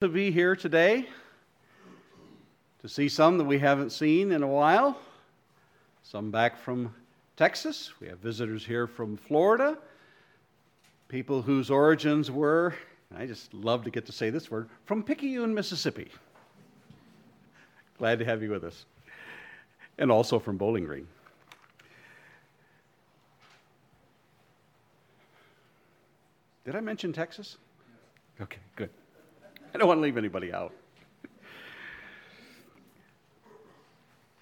to be here today, to see some that we haven't seen in a while, some back from Texas. We have visitors here from Florida, people whose origins were, I just love to get to say this word, from Picayune, Mississippi. Glad to have you with us. And also from Bowling Green. Did I mention Texas? Okay, good. I don't want to leave anybody out.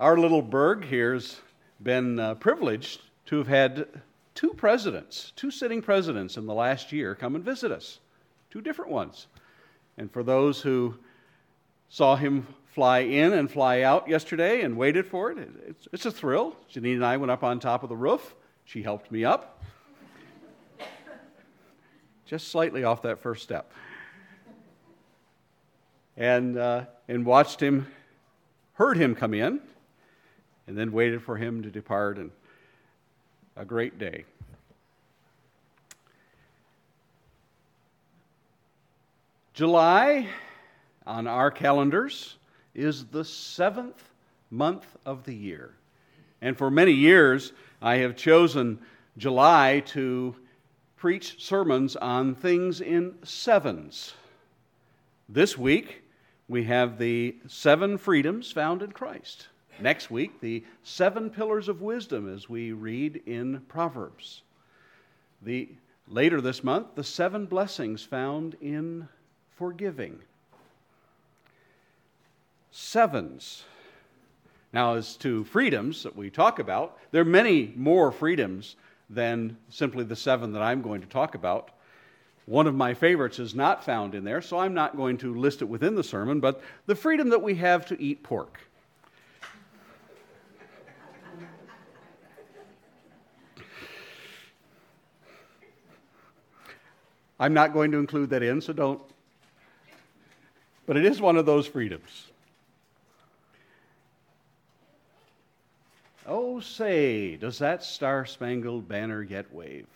Our little burg here's been uh, privileged to have had two presidents, two sitting presidents in the last year come and visit us, two different ones. And for those who saw him fly in and fly out yesterday and waited for it, it's, it's a thrill. Janine and I went up on top of the roof. She helped me up. Just slightly off that first step and, uh, and watched him, heard him come in, and then waited for him to depart. And a great day. July on our calendars is the seventh month of the year. And for many years, I have chosen July to preach sermons on things in sevens. This week, we have the seven freedoms found in Christ. Next week, the seven pillars of wisdom as we read in Proverbs. The, later this month, the seven blessings found in forgiving. Sevens. Now, as to freedoms that we talk about, there are many more freedoms than simply the seven that I'm going to talk about. One of my favorites is not found in there, so I'm not going to list it within the sermon, but the freedom that we have to eat pork. I'm not going to include that in, so don't. But it is one of those freedoms. Oh, say, does that star spangled banner yet wave?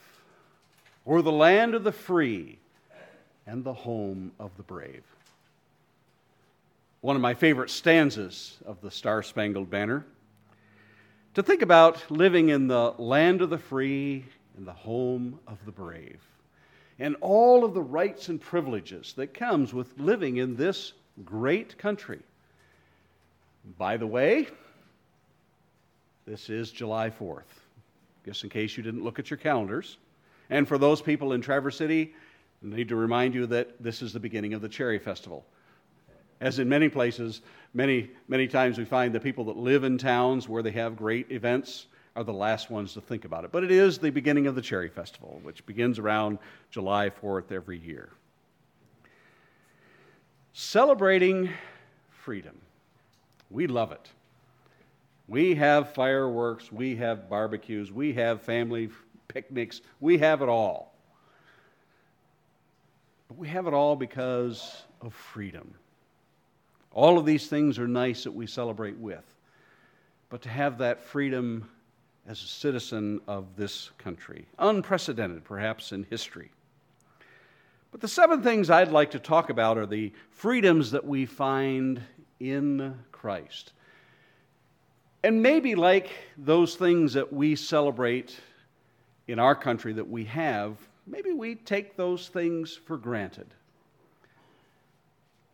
Or the land of the free and the home of the brave. One of my favorite stanzas of the Star Spangled Banner. To think about living in the land of the free and the home of the brave, and all of the rights and privileges that comes with living in this great country. By the way, this is July 4th. Just in case you didn't look at your calendars. And for those people in Traverse City, I need to remind you that this is the beginning of the Cherry Festival. As in many places, many, many times we find the people that live in towns where they have great events are the last ones to think about it. But it is the beginning of the Cherry Festival, which begins around July 4th every year. Celebrating freedom. We love it. We have fireworks, we have barbecues, we have family picnics. We have it all. But we have it all because of freedom. All of these things are nice that we celebrate with. But to have that freedom as a citizen of this country, unprecedented perhaps in history. But the seven things I'd like to talk about are the freedoms that we find in Christ. And maybe like those things that we celebrate in our country that we have, maybe we take those things for granted.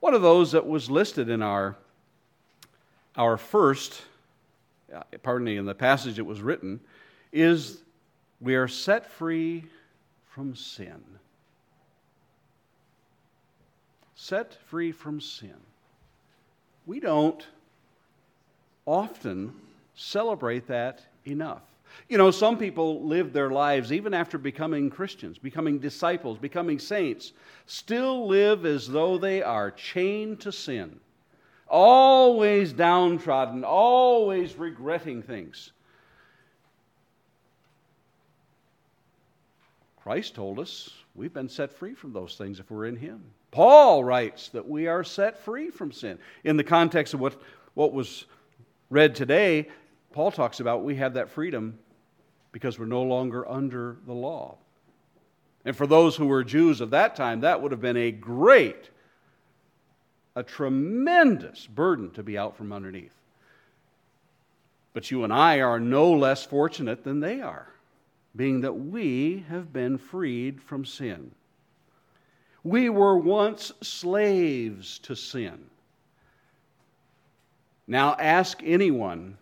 One of those that was listed in our, our first, uh, pardon me, in the passage that was written, is we are set free from sin. Set free from sin. We don't often celebrate that enough. You know, some people live their lives, even after becoming Christians, becoming disciples, becoming saints, still live as though they are chained to sin, always downtrodden, always regretting things. Christ told us we've been set free from those things if we're in Him. Paul writes that we are set free from sin. In the context of what, what was read today, Paul talks about we have that freedom because we're no longer under the law. And for those who were Jews of that time, that would have been a great a tremendous burden to be out from underneath. But you and I are no less fortunate than they are, being that we have been freed from sin. We were once slaves to sin. Now ask anyone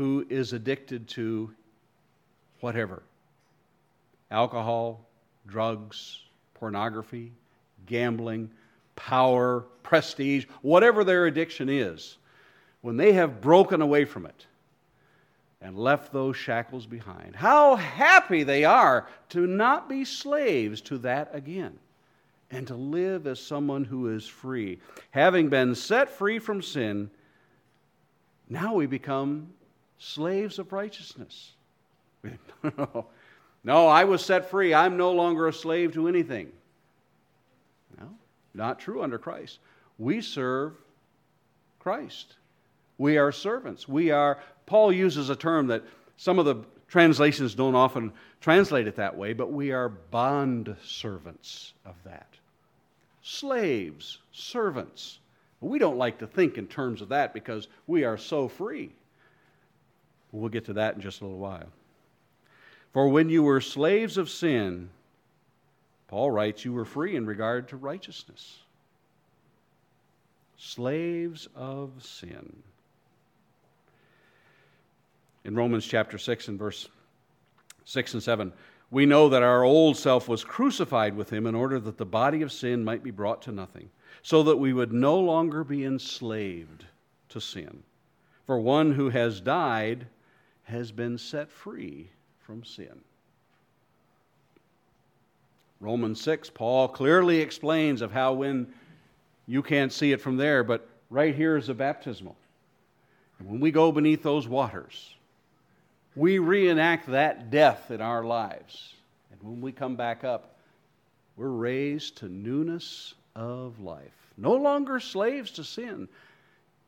who is addicted to whatever alcohol, drugs, pornography, gambling, power, prestige, whatever their addiction is, when they have broken away from it and left those shackles behind, how happy they are to not be slaves to that again and to live as someone who is free. Having been set free from sin, now we become slaves of righteousness. no, I was set free. I'm no longer a slave to anything. No, not true under Christ. We serve Christ. We are servants. We are, Paul uses a term that some of the translations don't often translate it that way, but we are bond servants of that. Slaves, servants. We don't like to think in terms of that because we are so free. We'll get to that in just a little while. For when you were slaves of sin, Paul writes, you were free in regard to righteousness. Slaves of sin. In Romans chapter 6 and verse 6 and 7, we know that our old self was crucified with him in order that the body of sin might be brought to nothing, so that we would no longer be enslaved to sin. For one who has died has been set free from sin. Romans 6, Paul clearly explains of how when you can't see it from there, but right here is a baptismal. And when we go beneath those waters, we reenact that death in our lives. And when we come back up, we're raised to newness of life. No longer slaves to sin.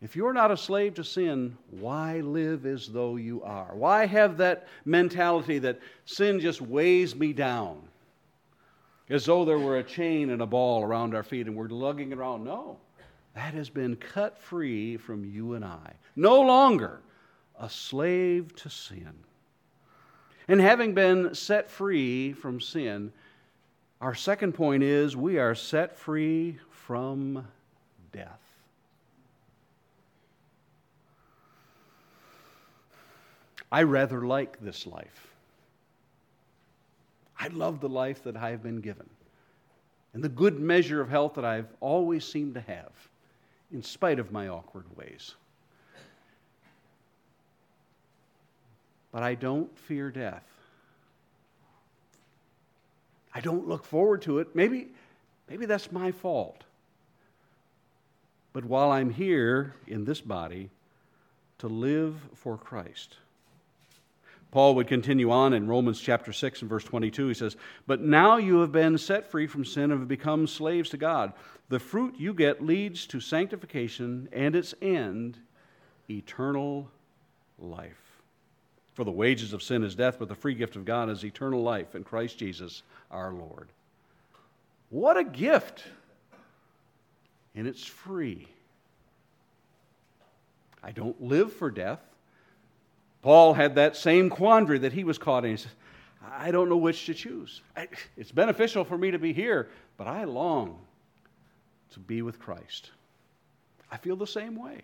If you're not a slave to sin, why live as though you are? Why have that mentality that sin just weighs me down? As though there were a chain and a ball around our feet and we're lugging it around. No, that has been cut free from you and I. No longer a slave to sin. And having been set free from sin, our second point is we are set free from death. I rather like this life. I love the life that I have been given and the good measure of health that I've always seemed to have, in spite of my awkward ways. but I don't fear death. I don't look forward to it. Maybe, maybe that's my fault. But while I'm here in this body, to live for Christ. Paul would continue on in Romans chapter 6 and verse 22. He says, But now you have been set free from sin and have become slaves to God. The fruit you get leads to sanctification and its end, eternal life. For the wages of sin is death, but the free gift of God is eternal life in Christ Jesus our Lord. What a gift! And it's free. I don't live for death. Paul had that same quandary that he was caught in. He said, I don't know which to choose. It's beneficial for me to be here, but I long to be with Christ. I feel the same way.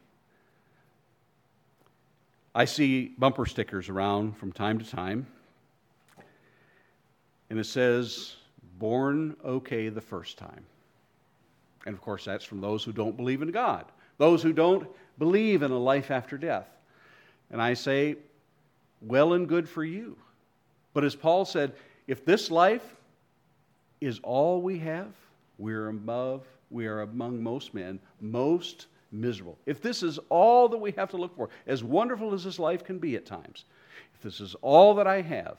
I see bumper stickers around from time to time, and it says, Born okay the first time. And of course, that's from those who don't believe in God, those who don't believe in a life after death. And I say, well and good for you. But as Paul said, if this life is all we have, we're above, we are among most men, most miserable. If this is all that we have to look for, as wonderful as this life can be at times, if this is all that I have,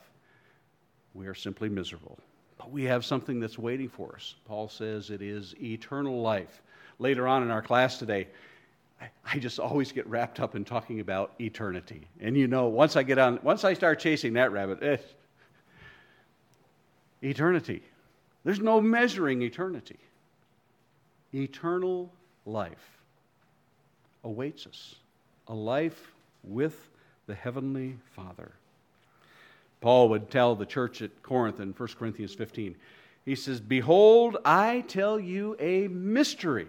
we are simply miserable. But we have something that's waiting for us. Paul says it is eternal life. Later on in our class today, I just always get wrapped up in talking about eternity. And you know, once I get on, once I start chasing that rabbit, eh, eternity. There's no measuring eternity. Eternal life awaits us a life with the Heavenly Father. Paul would tell the church at Corinth in 1 Corinthians 15, he says, Behold, I tell you a mystery.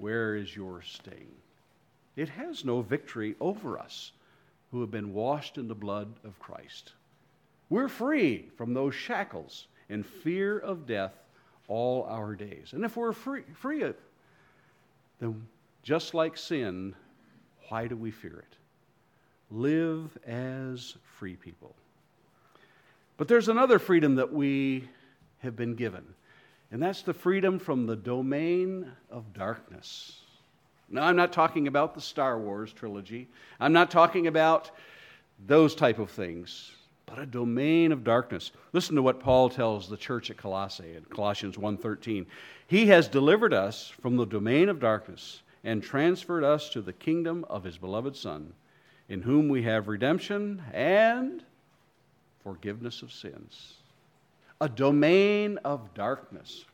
where is your sting? It has no victory over us who have been washed in the blood of Christ. We're free from those shackles and fear of death all our days. And if we're free, free of, then just like sin, why do we fear it? Live as free people. But there's another freedom that we have been given, and that's the freedom from the domain of darkness. Now, I'm not talking about the Star Wars trilogy. I'm not talking about those type of things, but a domain of darkness. Listen to what Paul tells the church at Colossae in Colossians 1:13. He has delivered us from the domain of darkness and transferred us to the kingdom of his beloved Son, in whom we have redemption and forgiveness of sins. A domain of darkness.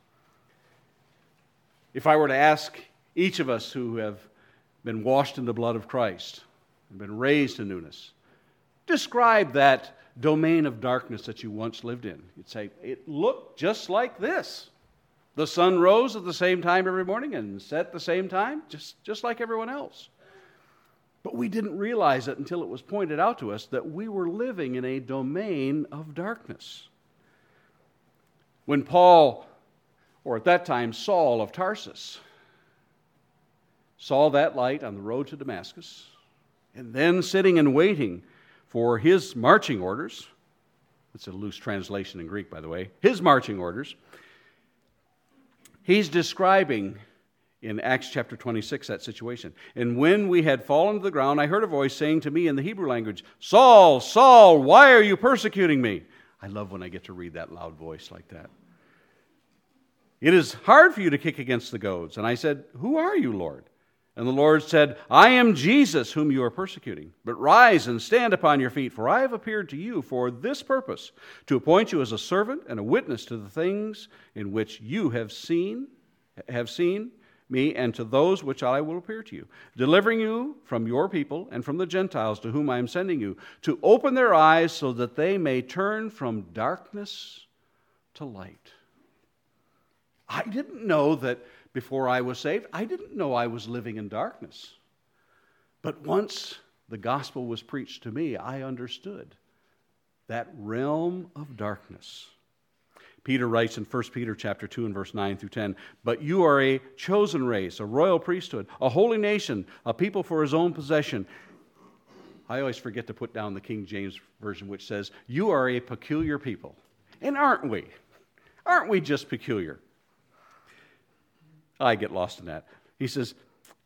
If I were to ask each of us who have been washed in the blood of Christ and been raised to newness, describe that domain of darkness that you once lived in. You'd say, it looked just like this. The sun rose at the same time every morning and set at the same time, just, just like everyone else. But we didn't realize it until it was pointed out to us that we were living in a domain of darkness. When Paul, or at that time Saul of Tarsus, saw that light on the road to Damascus, and then sitting and waiting for his marching orders, it's a loose translation in Greek, by the way, his marching orders, He's describing in Acts chapter 26 that situation. And when we had fallen to the ground, I heard a voice saying to me in the Hebrew language, Saul, Saul, why are you persecuting me? I love when I get to read that loud voice like that. It is hard for you to kick against the goads. And I said, Who are you, Lord? And the Lord said, I am Jesus whom you are persecuting. But rise and stand upon your feet, for I have appeared to you for this purpose, to appoint you as a servant and a witness to the things in which you have seen, have seen me, and to those which I will appear to you, delivering you from your people and from the Gentiles to whom I am sending you, to open their eyes so that they may turn from darkness to light. I didn't know that before I was saved, I didn't know I was living in darkness. But once the gospel was preached to me, I understood that realm of darkness. Peter writes in 1 Peter chapter 2 and verse 9 through 10, "But you are a chosen race, a royal priesthood, a holy nation, a people for his own possession." I always forget to put down the King James version which says, "You are a peculiar people." And aren't we? Aren't we just peculiar? I get lost in that. He says,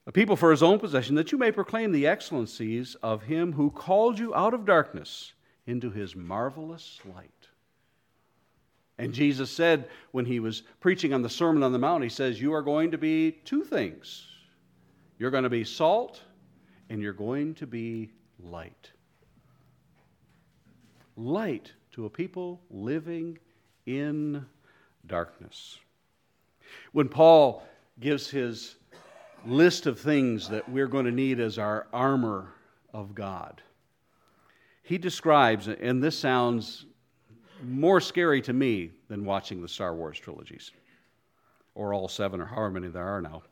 A people for his own possession, that you may proclaim the excellencies of him who called you out of darkness into his marvelous light. And Jesus said when he was preaching on the Sermon on the Mount, he says, You are going to be two things. You're going to be salt and you're going to be light. Light to a people living in darkness. When Paul gives his list of things that we're going to need as our armor of God. He describes, and this sounds more scary to me than watching the Star Wars trilogies, or all seven, or however many there are now.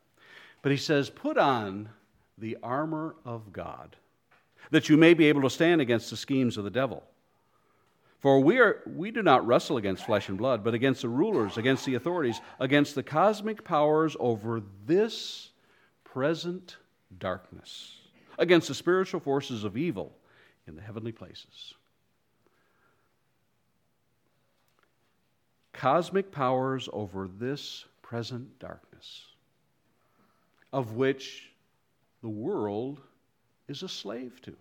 But he says, Put on the armor of God, that you may be able to stand against the schemes of the devil. For we, are, we do not wrestle against flesh and blood, but against the rulers, against the authorities, against the cosmic powers over this present darkness, against the spiritual forces of evil in the heavenly places. Cosmic powers over this present darkness, of which the world is a slave to.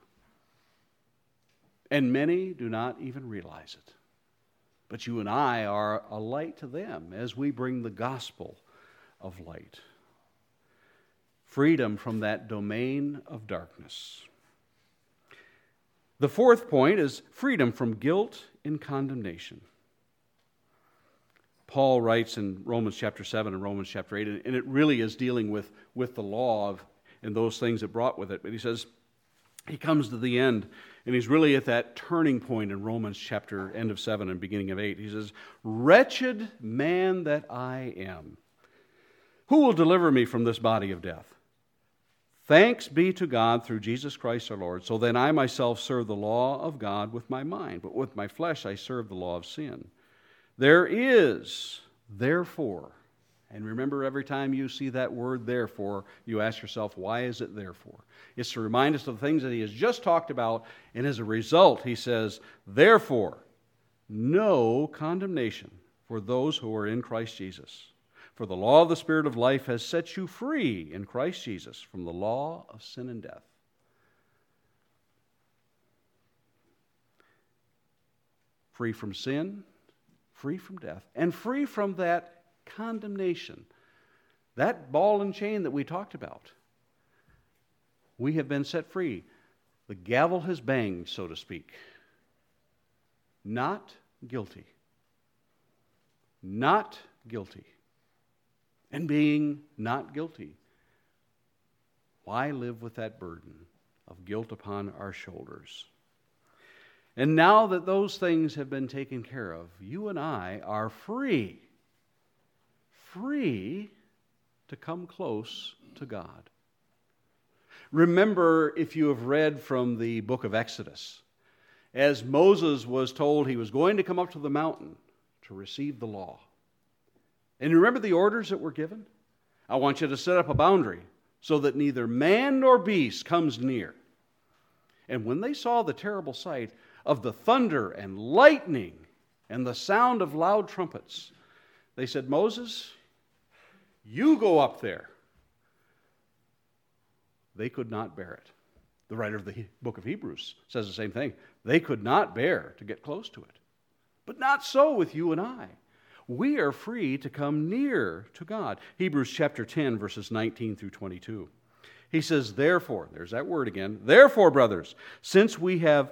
And many do not even realize it. But you and I are a light to them as we bring the gospel of light. Freedom from that domain of darkness. The fourth point is freedom from guilt and condemnation. Paul writes in Romans chapter 7 and Romans chapter 8, and it really is dealing with, with the law of, and those things it brought with it. But he says, he comes to the end, and he's really at that turning point in Romans chapter end of 7 and beginning of 8. He says, Wretched man that I am, who will deliver me from this body of death? Thanks be to God through Jesus Christ our Lord. So then I myself serve the law of God with my mind, but with my flesh I serve the law of sin. There is, therefore, and remember every time you see that word therefore, you ask yourself, why is it therefore? It's to remind us of the things that he has just talked about, and as a result, he says, therefore, no condemnation for those who are in Christ Jesus. For the law of the Spirit of life has set you free in Christ Jesus from the law of sin and death. Free from sin, free from death, and free from that condemnation. That ball and chain that we talked about. We have been set free. The gavel has banged, so to speak. Not guilty. Not guilty. And being not guilty. Why live with that burden of guilt upon our shoulders? And now that those things have been taken care of, you and I are free, free to come close to God. Remember, if you have read from the book of Exodus, as Moses was told he was going to come up to the mountain to receive the law. And you remember the orders that were given? I want you to set up a boundary so that neither man nor beast comes near. And when they saw the terrible sight, of the thunder and lightning and the sound of loud trumpets. They said, Moses, you go up there. They could not bear it. The writer of the book of Hebrews says the same thing. They could not bear to get close to it. But not so with you and I. We are free to come near to God. Hebrews chapter 10, verses 19 through 22. He says, Therefore, there's that word again. Therefore, brothers, since we have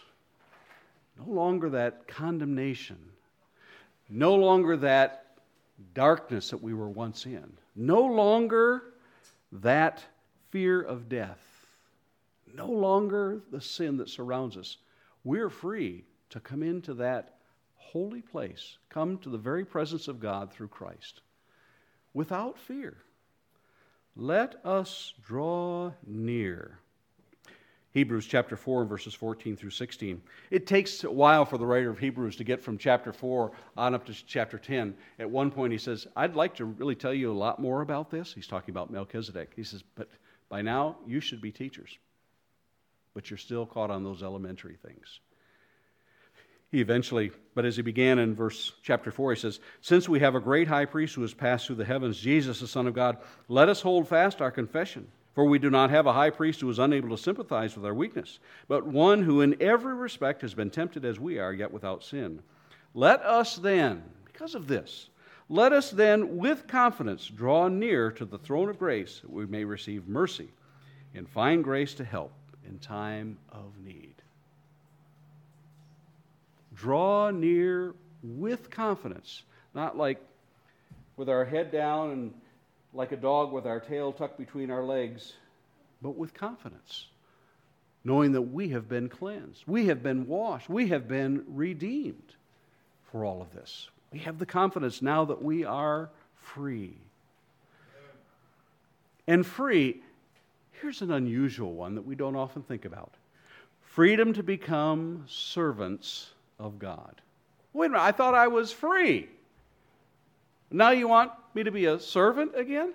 no longer that condemnation, no longer that darkness that we were once in, no longer that fear of death, no longer the sin that surrounds us. We're free to come into that holy place, come to the very presence of God through Christ without fear. Let us draw near Hebrews chapter 4, verses 14 through 16. It takes a while for the writer of Hebrews to get from chapter 4 on up to chapter 10. At one point, he says, I'd like to really tell you a lot more about this. He's talking about Melchizedek. He says, But by now, you should be teachers. But you're still caught on those elementary things. He eventually, but as he began in verse chapter 4, he says, Since we have a great high priest who has passed through the heavens, Jesus, the Son of God, let us hold fast our confession. For we do not have a high priest who is unable to sympathize with our weakness, but one who in every respect has been tempted as we are, yet without sin. Let us then, because of this, let us then with confidence draw near to the throne of grace that we may receive mercy and find grace to help in time of need. Draw near with confidence, not like with our head down and like a dog with our tail tucked between our legs, but with confidence, knowing that we have been cleansed, we have been washed, we have been redeemed for all of this. We have the confidence now that we are free. And free, Here's an unusual one that we don't often think about freedom to become servants of God. Wait a minute, I thought I was free. Now you want me to be a servant again?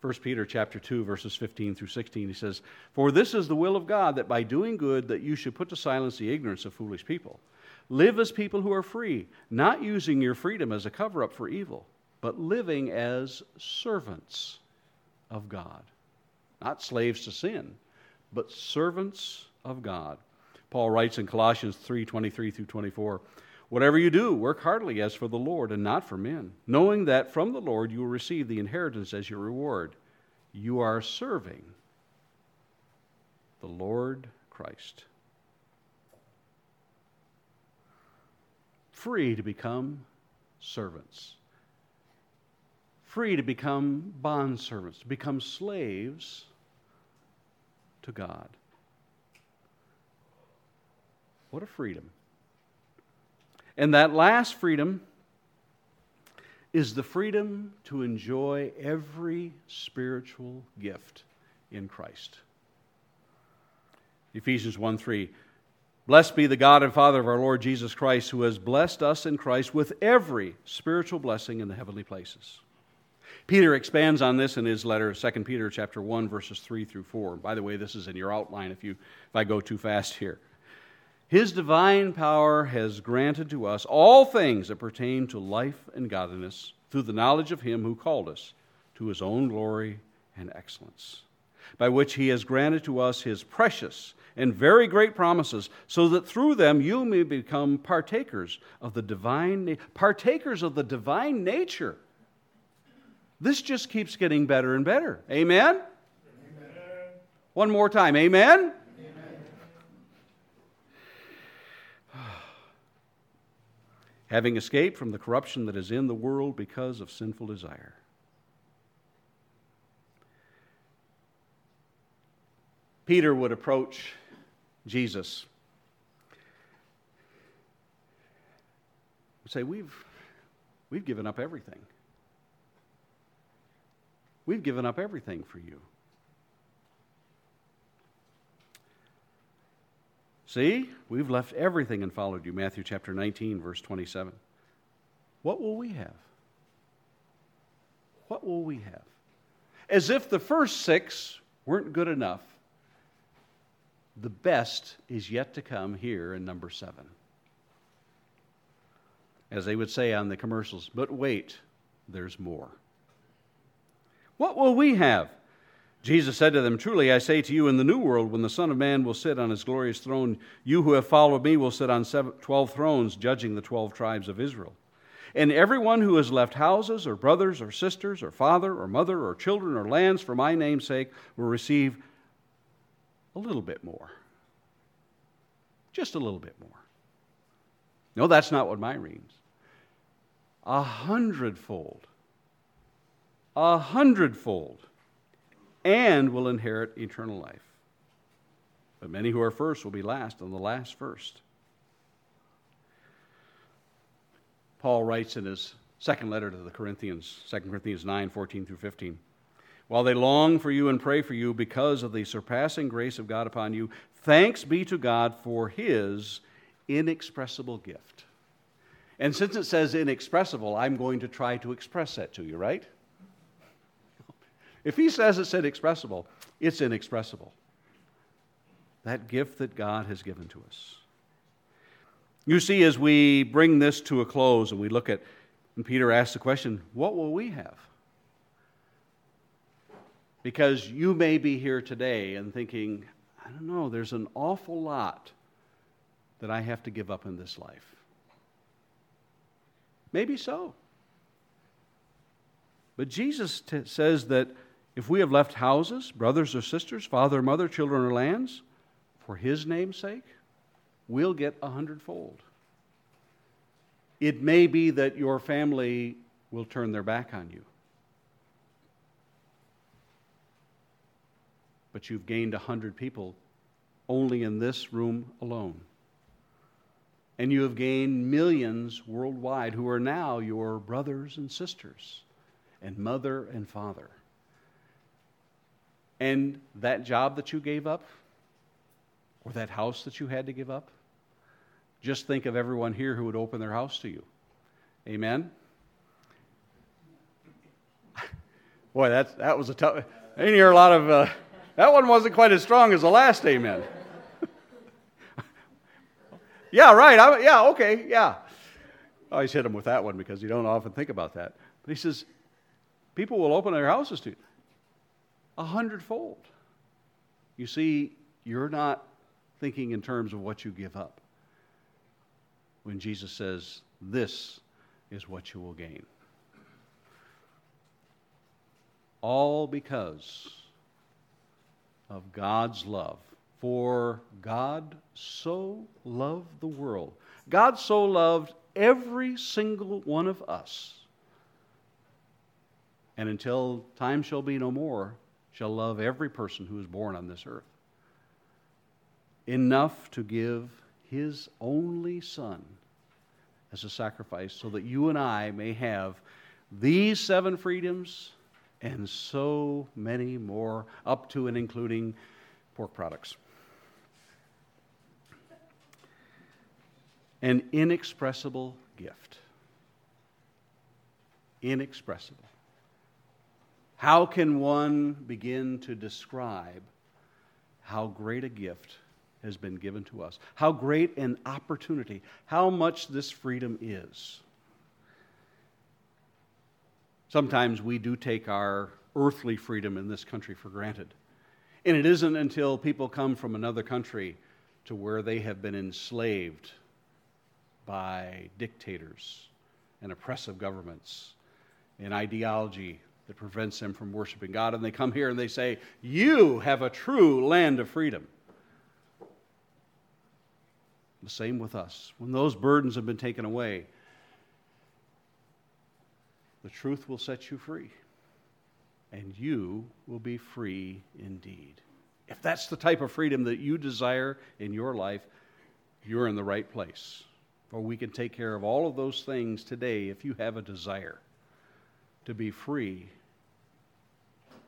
1 Peter chapter 2 verses 15 through 16 he says, "For this is the will of God that by doing good that you should put to silence the ignorance of foolish people. Live as people who are free, not using your freedom as a cover up for evil, but living as servants of God. Not slaves to sin, but servants of God. Paul writes in Colossians 3 23 through 24, Whatever you do, work heartily as for the Lord and not for men, knowing that from the Lord you will receive the inheritance as your reward. You are serving the Lord Christ. free to become servants, free to become bondservants, to become slaves to God. What a freedom. And that last freedom is the freedom to enjoy every spiritual gift in Christ. Ephesians 1 3. Blessed be the God and Father of our Lord Jesus Christ, who has blessed us in Christ with every spiritual blessing in the heavenly places. Peter expands on this in his letter, 2 Peter chapter 1, verses 3 through 4. By the way, this is in your outline if, you, if I go too fast here. His divine power has granted to us all things that pertain to life and godliness through the knowledge of him who called us to his own glory and excellence, by which he has granted to us his precious and very great promises, so that through them you may become partakers of the divine partakers of the divine nature. This just keeps getting better and better. Amen. Amen. One more time. Amen. Having escaped from the corruption that is in the world because of sinful desire. Peter would approach Jesus. We say, we've, we've given up everything. We've given up everything for you. See, we've left everything and followed you. Matthew chapter 19, verse 27. What will we have? What will we have? As if the first six weren't good enough the best is yet to come here in number seven. As they would say on the commercials, but wait, there's more. What will we have? Jesus said to them, Truly I say to you, in the new world, when the Son of Man will sit on his glorious throne, you who have followed me will sit on seven, 12 thrones, judging the 12 tribes of Israel. And everyone who has left houses, or brothers, or sisters, or father, or mother, or children, or lands for my name's sake will receive a little bit more. Just a little bit more. No, that's not what mine means. A hundredfold. A hundredfold. And will inherit eternal life. But many who are first will be last, and the last first. Paul writes in his second letter to the Corinthians, 2 Corinthians 9 14 through 15 while they long for you and pray for you because of the surpassing grace of God upon you. Thanks be to God for his inexpressible gift. And since it says inexpressible, I'm going to try to express that to you, right? If he says it's inexpressible, it's inexpressible. That gift that God has given to us. You see, as we bring this to a close and we look at, and Peter asks the question, what will we have? Because you may be here today and thinking, I don't know, there's an awful lot that I have to give up in this life. Maybe so. But Jesus t- says that if we have left houses, brothers or sisters, father or mother, children or lands, for his name's sake, we'll get a hundredfold. It may be that your family will turn their back on you. but you've gained a 100 people only in this room alone. And you have gained millions worldwide who are now your brothers and sisters and mother and father. And that job that you gave up, or that house that you had to give up, just think of everyone here who would open their house to you. Amen? Boy, that, that was a tough. I didn't hear a lot of. Uh, that one wasn't quite as strong as the last amen. yeah, right. I, yeah, okay, yeah. I always hit him with that one because you don't often think about that. But he says, people will open their houses to you a hundredfold. You see, you're not thinking in terms of what you give up. When Jesus says, This is what you will gain. All because of God's love. For God so loved the world. God so loved every single one of us. And until time shall be no more, shall love every person who is born on this earth. Enough to give his only Son as a sacrifice so that you and I may have these seven freedoms and so many more, up to and including pork products. An inexpressible gift. Inexpressible. How can one begin to describe how great a gift has been given to us? How great an opportunity, how much this freedom is. Sometimes we do take our earthly freedom in this country for granted. And it isn't until people come from another country to where they have been enslaved by dictators and oppressive governments and ideology that prevents them from worshiping God. And they come here and they say, You have a true land of freedom. The same with us. When those burdens have been taken away, the truth will set you free, and you will be free indeed. If that's the type of freedom that you desire in your life, you're in the right place. For we can take care of all of those things today if you have a desire to be free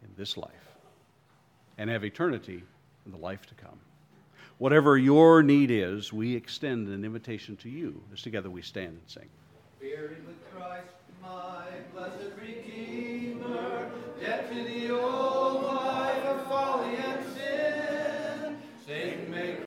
in this life and have eternity in the life to come. Whatever your need is, we extend an invitation to you as together we stand and sing. Buried with Christ, my blessed Redeemer, dead to the old.